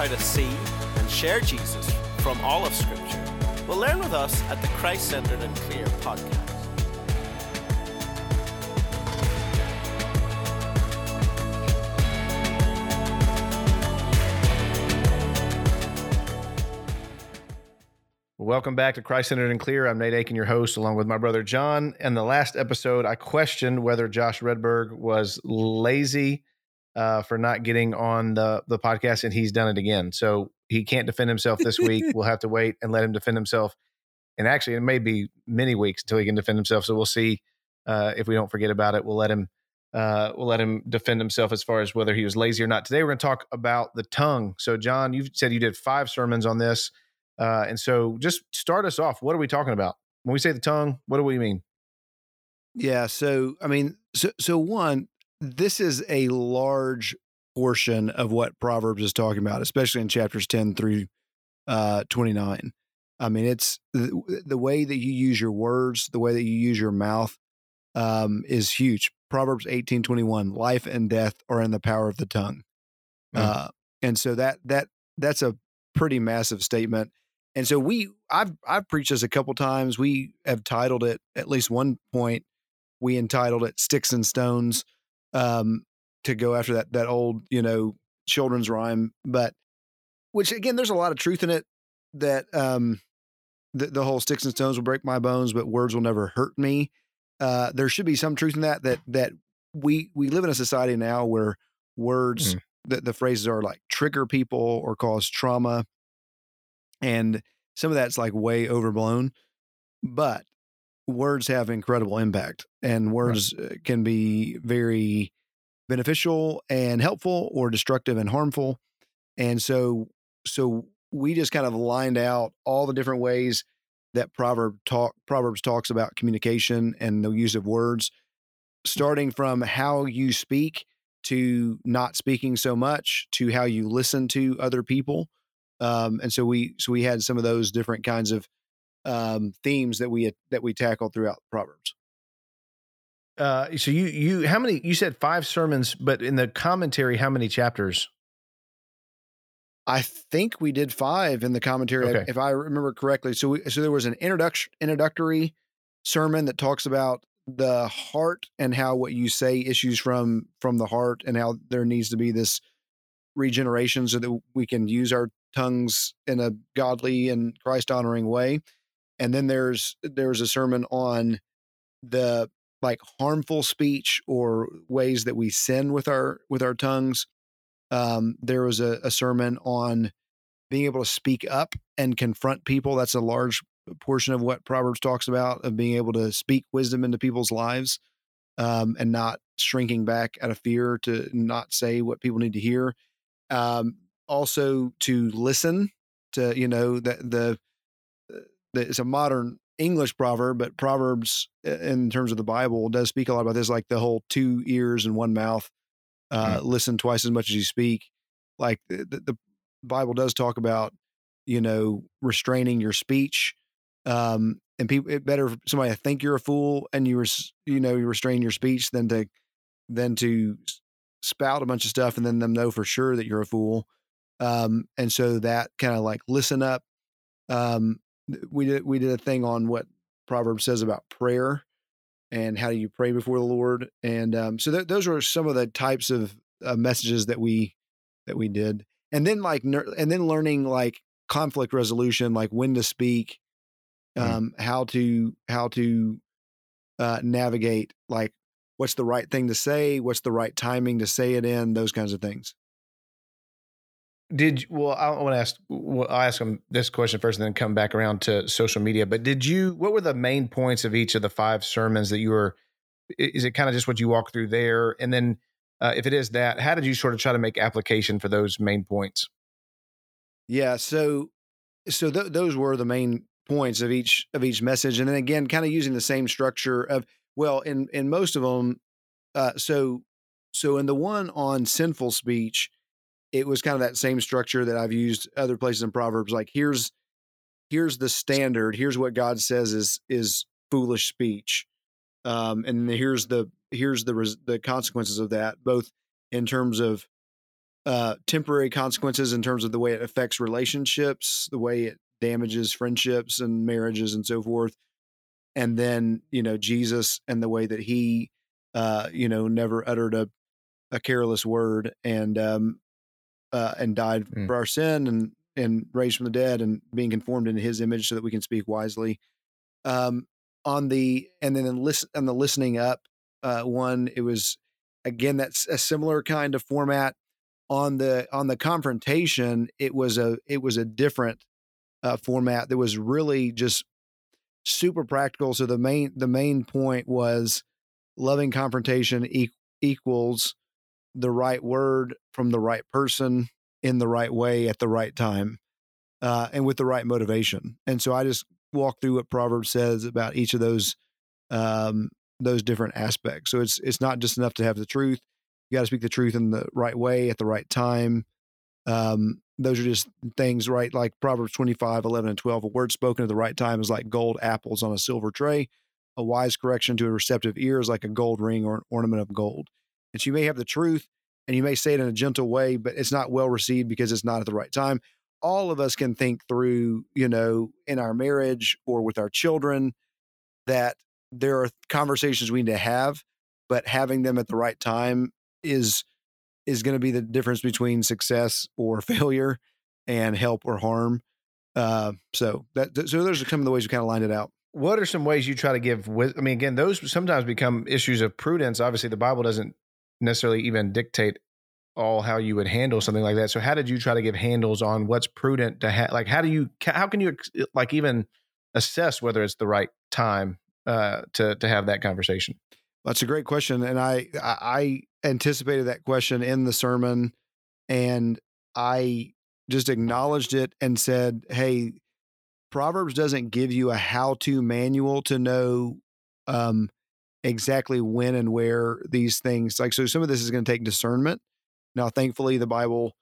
how to see and share Jesus from all of Scripture, well, learn with us at the Christ Centered and Clear podcast. Welcome back to Christ Centered and Clear. I'm Nate Akin, your host, along with my brother Jon. In the last episode, I questioned whether Josh Redberg was lazy uh, for not getting on the the podcast, and he's done it again. So he can't defend himself this week. we'll have to wait and let him defend himself. And actually, it may be many weeks until he can defend himself. So we'll see uh, if we don't forget about it. We'll let him uh, we'll let him defend himself as far as whether he was lazy or not. Today, we're going to talk about the tongue. So, Jon, you said you did five sermons on this. Uh, and so just start us off. What are we talking about? When we say the tongue, what do we mean? Yeah. So, I mean, so, so one, this is a large portion of what Proverbs is talking about, especially in chapters 10 through uh, 29. I mean, it's the, the, way that you use your words, the way that you use your mouth um, is huge. Proverbs 18, 21, life and death are in the power of the tongue. Mm. Uh, and so that, that, that's a pretty massive statement. And so we, I've I've preached this a couple times. We have titled it at least one point. We entitled it "Sticks and Stones," um, to go after that that old you know children's rhyme. But which again, there's a lot of truth in it. That um, the, the whole "Sticks and Stones will break my bones, but words will never hurt me." Uh, there should be some truth in that. That that we we live in a society now where words, mm. the, the phrases are like trigger people or cause trauma and some of that's like way overblown but words have incredible impact and words right. Uh, can be very beneficial and helpful or destructive and harmful and so so we just kind of lined out all the different ways that proverb talk proverbs talks about communication and the use of words starting from how you speak to not speaking so much to how you listen to other people um, and so we so we had some of those different kinds of um, themes that we that we tackled throughout Proverbs. Uh, so you you how many you said five sermons, but in the commentary, how many chapters? I think we did five in the commentary, okay. if I remember correctly. So we, so there was an introduction introductory sermon that talks about the heart and how what you say issues from from the heart and how there needs to be this regeneration so that we can use our tongues in a godly and Christ honoring way. And then there's there's a sermon on the like harmful speech or ways that we sin with our with our tongues. Um, there was a, a sermon on being able to speak up and confront people. That's a large portion of what Proverbs talks about of being able to speak wisdom into people's lives um, and not shrinking back out of fear to not say what people need to hear. Um, also to listen to you know uh, the it's a modern English proverb, but Proverbs in terms of the Bible does speak a lot about this, like the whole two ears and one mouth. Uh, mm Listen twice as much as you speak. Like the, the Bible does talk about, you know, restraining your speech. Um, and people, it better somebody to think you're a fool and you, res, you know, you restrain your speech than to, than to spout a bunch of stuff and then them know for sure that you're a fool. Um, and so that kind of like listen up. Um, we did we did a thing on what Proverbs says about prayer and how do you pray before the Lord. And um, so th- those were some of the types of uh, messages that we that we did. And then like ner- and then learning like conflict resolution, like when to speak, mm. um, mm. how to how to uh, navigate like what's the right thing to say, what's the right timing to say it in, those kinds of things. Did well? I want to ask. Well, I'll ask them this question first, and then come back around to social media. But did you? What were the main points of each of the five sermons that you were? Is it kind of just what you walk through there, and then uh, if it is that, how did you sort of try to make application for those main points? Yeah, so so th- those were the main points of each of each message, and then again, kind of using the same structure of well, in in most of them. Uh, so so in the one on sinful speech it was kind of that same structure that I've used other places in Proverbs. Like here's here's the standard. Here's what God says is is foolish speech, um, and here's the here's the res- the consequences of that, both in terms of uh, temporary consequences in terms of the way it affects relationships, the way it damages friendships and marriages and so forth. And then, you know, Jesus and the way that he, uh, you know, never uttered a, a careless word and, um, uh, and died mm. for our sin and, and raised from the dead and being conformed into his image so that we can speak wisely. Um, on the, and then listen, on the listening up, uh, one, it was, again, that's a similar kind of format on the, on the confrontation. It was a, it was a different, uh, format that was really just super practical. So the main the main point was loving confrontation e- equals the right word from the right person in the right way at the right time uh, and with the right motivation. And so I just walk through what Proverbs says about each of those um, those different aspects. So it's it's not just enough to have the truth. You got to speak the truth in the right way at the right time. Um, those are just things, right? Like Proverbs 25, 11, and 12. A word spoken at the right time is like gold apples on a silver tray. A wise correction to a receptive ear is like a gold ring or an ornament of gold. And you may have the truth and you may say it in a gentle way, but it's not well received because it's not at the right time. All of us can think through, you know, in our marriage or with our children that there are conversations we need to have, but having them at the right time is is going to be the difference between success or failure and help or harm. Uh, so that so those are some of the ways we kind of lined it out. What are some ways you try to give? I mean, again, those sometimes become issues of prudence. Obviously, the Bible doesn't necessarily even dictate all how you would handle something like that. So, how did you try to give handles on what's prudent to have? Like, how do you? How can you like even assess whether it's the right time uh, to to have that conversation? That's a great question, and I I anticipated that question in the sermon, and I just acknowledged it and said, "Hey, Proverbs doesn't give you a how-to manual to know um, exactly when and where these things like. So some of this is going to take discernment. Now, thankfully, the Bible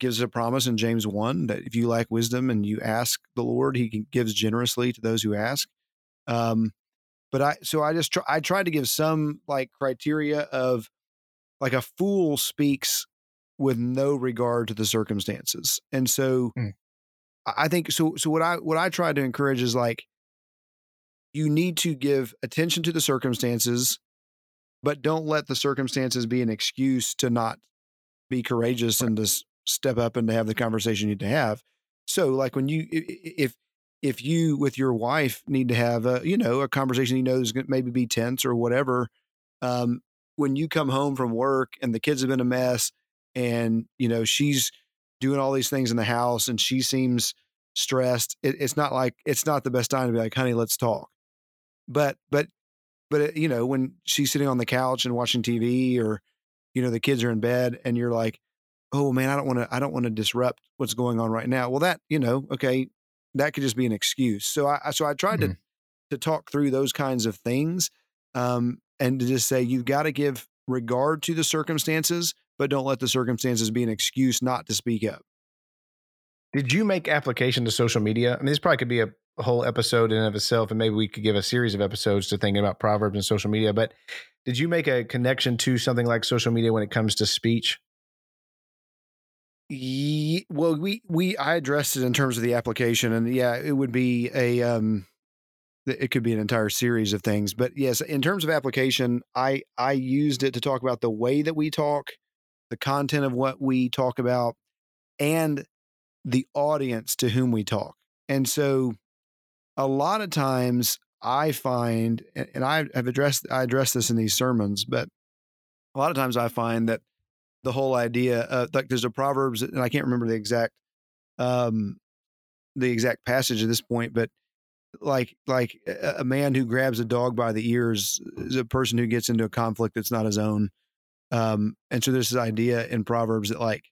gives a promise in James one that if you lack wisdom and you ask the Lord, He gives generously to those who ask. Um, but I so I just try, I tried to give some like criteria of like a fool speaks with no regard to the circumstances. And so mm. I think so so what I what I try to encourage is like you need to give attention to the circumstances but don't let the circumstances be an excuse to not be courageous and to step up and to have the conversation you need to have. So like when you if if you with your wife need to have a you know a conversation you know is going to maybe be tense or whatever um, when you come home from work and the kids have been a mess and you know she's doing all these things in the house and she seems stressed it, it's not like it's not the best time to be like honey let's talk but but but it, you know when she's sitting on the couch and watching tv or you know the kids are in bed and you're like oh man i don't want to i don't want to disrupt what's going on right now well that you know okay that could just be an excuse. So I so I tried mm-hmm. to to talk through those kinds of things um, and to just say you've got to give regard to the circumstances, but don't let the circumstances be an excuse not to speak up. Did you make application to social media? I mean, this probably could be a whole episode in and of itself, and maybe we could give a series of episodes to thinking about proverbs and social media. But did you make a connection to something like social media when it comes to speech? well, we we I addressed it in terms of the application, and yeah, it would be a um, it could be an entire series of things. But yes, in terms of application, I I used it to talk about the way that we talk, the content of what we talk about, and the audience to whom we talk. And so, a lot of times, I find, and I have addressed I address this in these sermons, but a lot of times I find that the whole idea uh, like there's a proverbs and i can't remember the exact um the exact passage at this point but like like a, man who grabs a dog by the ears is a person who gets into a conflict that's not his own um and so there's this idea in proverbs that like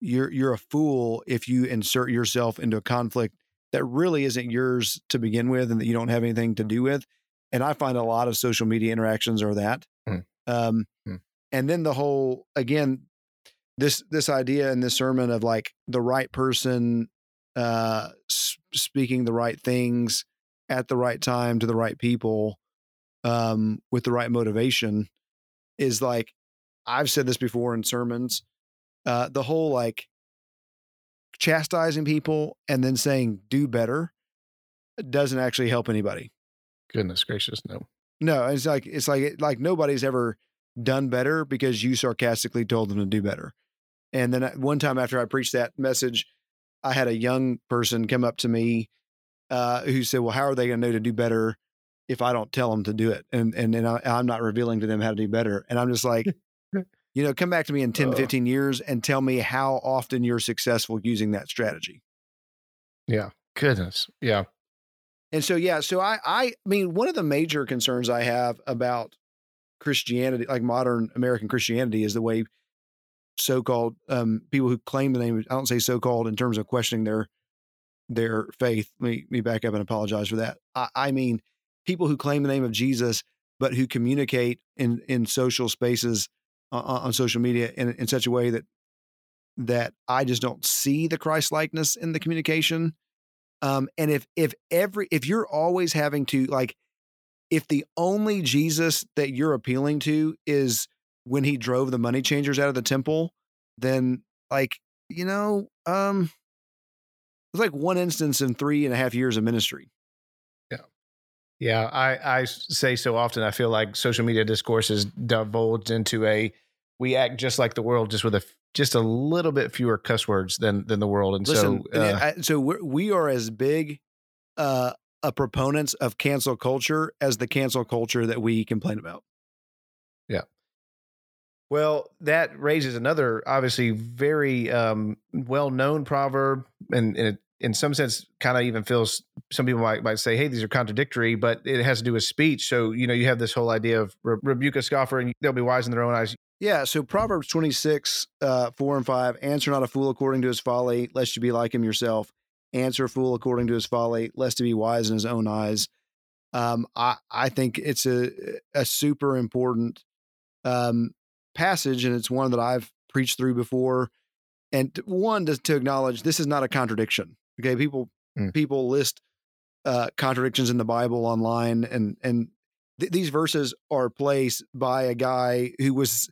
you're you're a fool if you insert yourself into a conflict that really isn't yours to begin with and that you don't have anything to do with and i find a lot of social media interactions are that mm. Um, mm and then the whole again this this idea in this sermon of like the right person uh speaking the right things at the right time to the right people um with the right motivation is like I've said this before in sermons uh, the whole like chastising people and then saying do better doesn't actually help anybody. Goodness gracious, no. No, it's like it's like like nobody's ever done better because you sarcastically told them to do better. And then one time after I preached that message, I had a young person come up to me uh, who said, "Well, how are they going to know to do better if I don't tell them to do it?" And and and I, am not revealing to them how to do better. And I'm just like, you know, come back to me in 10, uh, 15 years and tell me how often you're successful using that strategy. Yeah. Goodness. Yeah. And so yeah, so I I mean one of the major concerns I have about Christianity, like modern American Christianity, is the way so-called um, people who claim the name. I don't say so-called in terms of questioning their their faith. Let me, let me back up and apologize for that. I, I mean people who claim the name of Jesus, but who communicate in in social spaces uh, on social media in, in such a way that that I just don't see the Christ likeness in the communication. Um, and if if every if you're always having to like if the only Jesus that you're appealing to is when he drove the money changers out of the temple, then like, you know, um, it's like one instance in three and a half years of ministry. Yeah. I, I say so often, I feel like social media discourse is divulged into a, we act just like the world, just with a, just a little bit fewer cuss words than, than the world. And Listen, so, uh, I, so we're, we are as big, uh, a proponents of cancel culture as the cancel culture that we complain about. Yeah. Well, that raises another obviously very um, well known proverb, and, and it, in some sense, kind of even feels some people might, might say, hey, these are contradictory, but it has to do with speech. So, you know, you have this whole idea of re- rebuke a scoffer and they'll be wise in their own eyes. Yeah. So, Proverbs 26, uh, 4 and 5 answer not a fool according to his folly, lest you be like him yourself answer a fool according to his folly, lest he be wise in his own eyes. Um, I, I think it's a, a super important um, passage, and it's one that I've preached through before. And one to, to acknowledge this is not a contradiction. Okay, people mm. people list uh, contradictions in the Bible online, and and th- these verses are placed by a guy who was,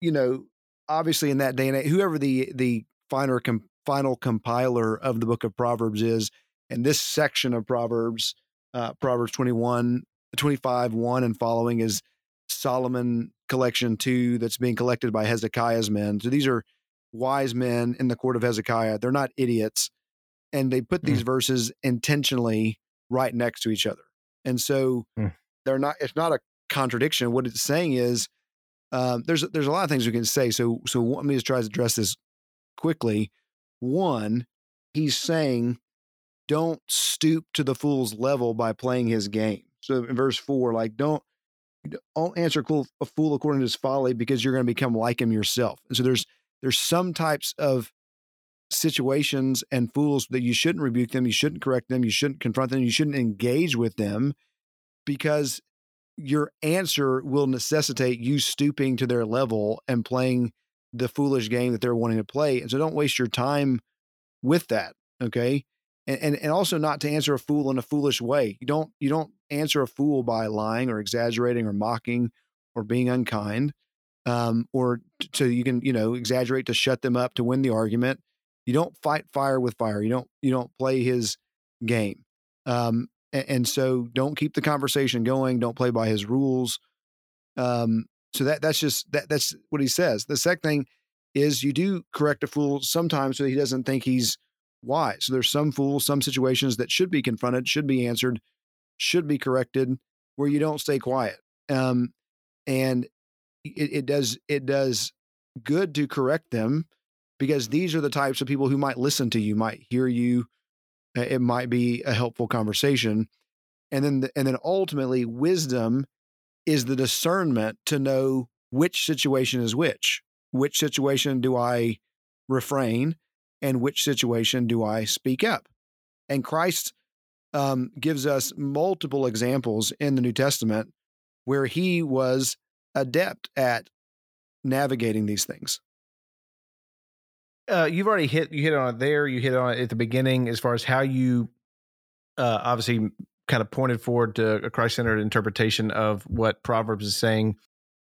you know, obviously in that day and age, whoever the the finer com- final compiler of the book of Proverbs is. And this section of Proverbs, uh, Proverbs 21, 25, 1 and following is Solomon collection 2 that's being collected by Hezekiah's men. So these are wise men in the court of Hezekiah. They're not idiots. And they put these mm. verses intentionally right next to each other. And so mm. they're not, it's not a contradiction. What it's saying is, um, there's there's a lot of things we can say. So so let me just try to address this quickly. One, he's saying, don't stoop to the fool's level by playing his game. So in verse four, like, don't, don't answer a fool according to his folly because you're going to become like him yourself. And so there's, there's some types of situations and fools that you shouldn't rebuke them, you shouldn't correct them, you shouldn't confront them, you shouldn't engage with them because your answer will necessitate you stooping to their level and playing the foolish game that they're wanting to play. And so don't waste your time with that. Okay. And, and, and also not to answer a fool in a foolish way. You don't you don't answer a fool by lying or exaggerating or mocking or being unkind. Um, or so you can, you know, exaggerate to shut them up to win the argument. You don't fight fire with fire. You don't you don't play his game. Um, and, and so don't keep the conversation going. Don't play by his rules. Um, so that that's just that that's what he says. The second thing is you do correct a fool sometimes so he doesn't think he's wise. So there's some fools, some situations that should be confronted, should be answered, should be corrected, where you don't stay quiet. Um, and it, it does it does good to correct them because these are the types of people who might listen to you, might hear you. It might be a helpful conversation, and then the, and then ultimately wisdom is the discernment to know which situation is which. Which situation do I refrain and which situation do I speak up? And Christ um, gives us multiple examples in the New Testament where he was adept at navigating these things. Uh, you've already hit you hit on it there. You hit on it at the beginning as far as how you uh, obviously kind of pointed forward to a Christ centered interpretation of what Proverbs is saying.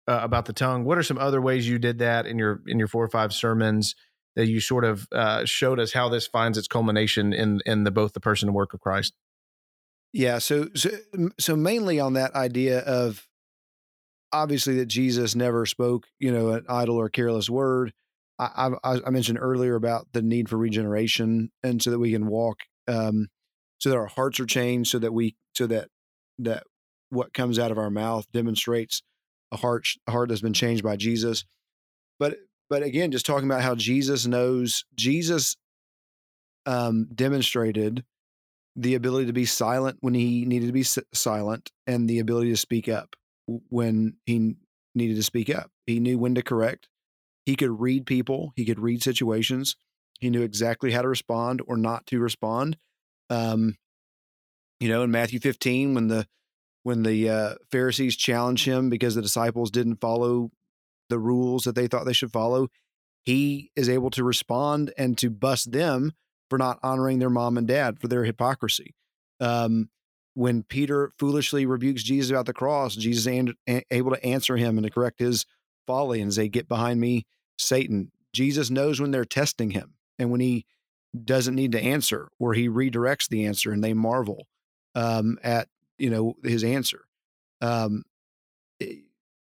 uh, about the tongue. What are some other ways you did that in your in your four or five sermons that you sort of uh, showed us how this finds its culmination in in the both the person and work of Christ? Yeah, so so so mainly on that idea of obviously that Jesus never spoke, you know, an idle or careless word. I, I, I mentioned earlier about the need for regeneration, and so that we can walk, um, so that our hearts are changed, so that we, so that that what comes out of our mouth demonstrates a heart a heart that's been changed by Jesus. But but again, just talking about how Jesus knows Jesus um, demonstrated the ability to be silent when he needed to be silent, and the ability to speak up when he needed to speak up. He knew when to correct. He could read people. He could read situations. He knew exactly how to respond or not to respond. Um, you know, in Matthew 15, when the when the uh, Pharisees challenged him because the disciples didn't follow the rules that they thought they should follow, he is able to respond and to bust them for not honoring their mom and dad for their hypocrisy. Um, when Peter foolishly rebukes Jesus about the cross, Jesus is able to answer him and to correct his folly and say, "Get behind me, Satan." Jesus knows when they're testing him and when he doesn't need to answer, or he redirects the answer, and they marvel um, at you know his answer. Um, eh,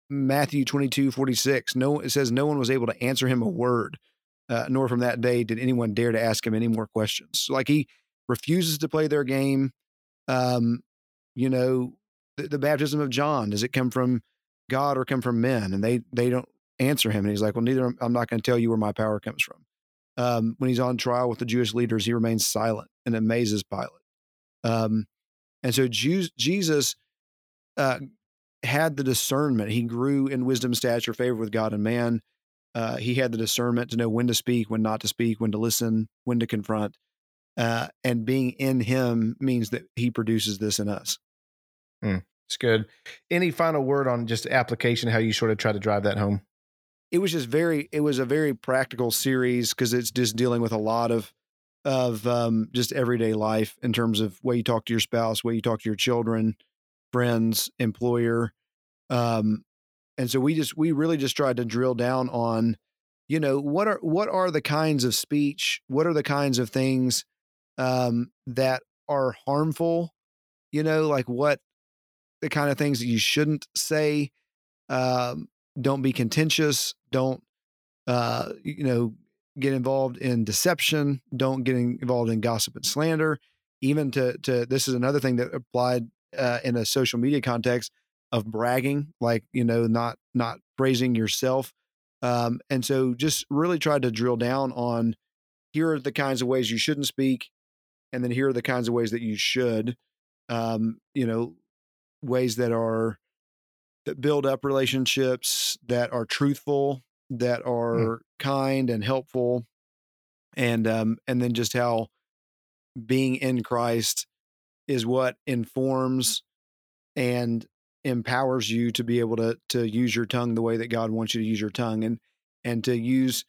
Matthew 22, 46, no, it says, No one was able to answer him a word, uh, nor from that day did anyone dare to ask him any more questions. Like he refuses to play their game. Um, you know, the, the baptism of John, does it come from God or come from men? And they they don't answer him. And he's like, Well, neither I'm not going to tell you where my power comes from. Um, when he's on trial with the Jewish leaders, he remains silent and amazes Pilate. Um, and so Jews, Jesus uh, had the discernment. He grew in wisdom, stature, favor with God and man. Uh, he had the discernment to know when to speak, when not to speak, when to listen, when to confront. Uh, and being in him means that he produces this in us. Mm, it's good. Any final word on just application, how you sort of try to drive that home? It was just very, it was a very practical series because it's just dealing with a lot of, of um, just everyday life in terms of way you talk to your spouse, way you talk to your children, friends, employer. Um, and so we just we really just tried to drill down on, you know, what are what are the kinds of speech, what are the kinds of things um, that are harmful, you know, like what the kind of things that you shouldn't say. Um, don't be contentious. Don't uh, you know get involved in deception. Don't get involved in gossip and slander. Even to to this is another thing that applied uh, in a social media context of bragging, like you know, not not praising yourself. Um, and so, just really try to drill down on here are the kinds of ways you shouldn't speak, and then here are the kinds of ways that you should. Um, you know, ways that are that build up relationships, that are truthful, that hmm. are mm. kind and helpful, and um, and then just how being in Christ is what informs and empowers you to be able to to use your tongue the way that God wants you to use your tongue and and to use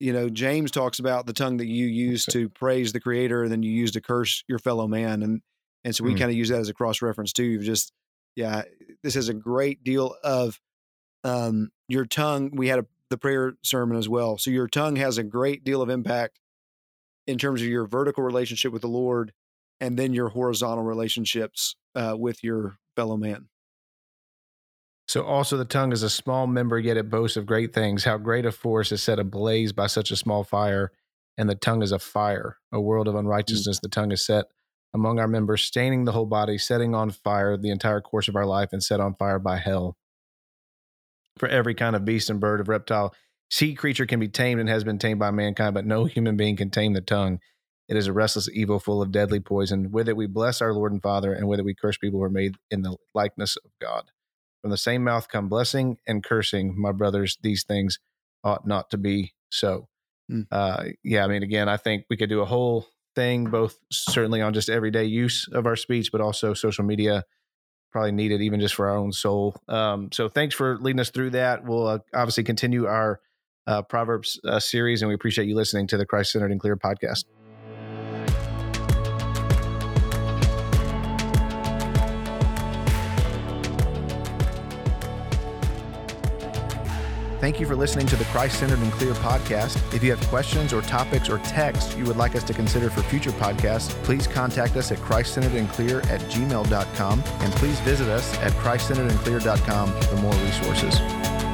you know James talks about the tongue that you use to praise the creator and then you use to curse your fellow man and and so we mm. kind of use that as a cross reference too you've just yeah this is a great deal of um your tongue we had a, the prayer sermon as well so your tongue has a great deal of impact in terms of your vertical relationship with the Lord and then your horizontal relationships uh, with your fellow man. So also the tongue is a small member, yet it boasts of great things. How great a force is set ablaze by such a small fire, and the tongue is a fire, a world of mm. unrighteousness. Mm. The tongue is set among our members, staining the whole body, setting on fire the entire course of our life, and set on fire by hell. For every kind of beast and bird, of reptile, sea creature can be tamed and has been tamed by mankind, but no human being can tame the tongue. It is a restless evil full of deadly poison. With it we bless our Lord and Father, and with it we curse people who are made in the likeness of God. From the same mouth come blessing and cursing. My brothers, these things ought not to be so. Mm. Uh, yeah, I mean, again, I think we could do a whole thing, both certainly on just everyday use of our speech, but also social media probably needed even just for our own soul. Um, so thanks for leading us through that. We'll uh, obviously continue our uh, Proverbs uh, series, and we appreciate you listening to the Christ Centered and Clear podcast. Thank you for listening to the Christ Centered and Clear podcast. If you have questions or topics or texts you would like us to consider for future podcasts, please contact us at christcenteredandclear at gmail.com and please visit us at christcenteredandclear.com for more resources.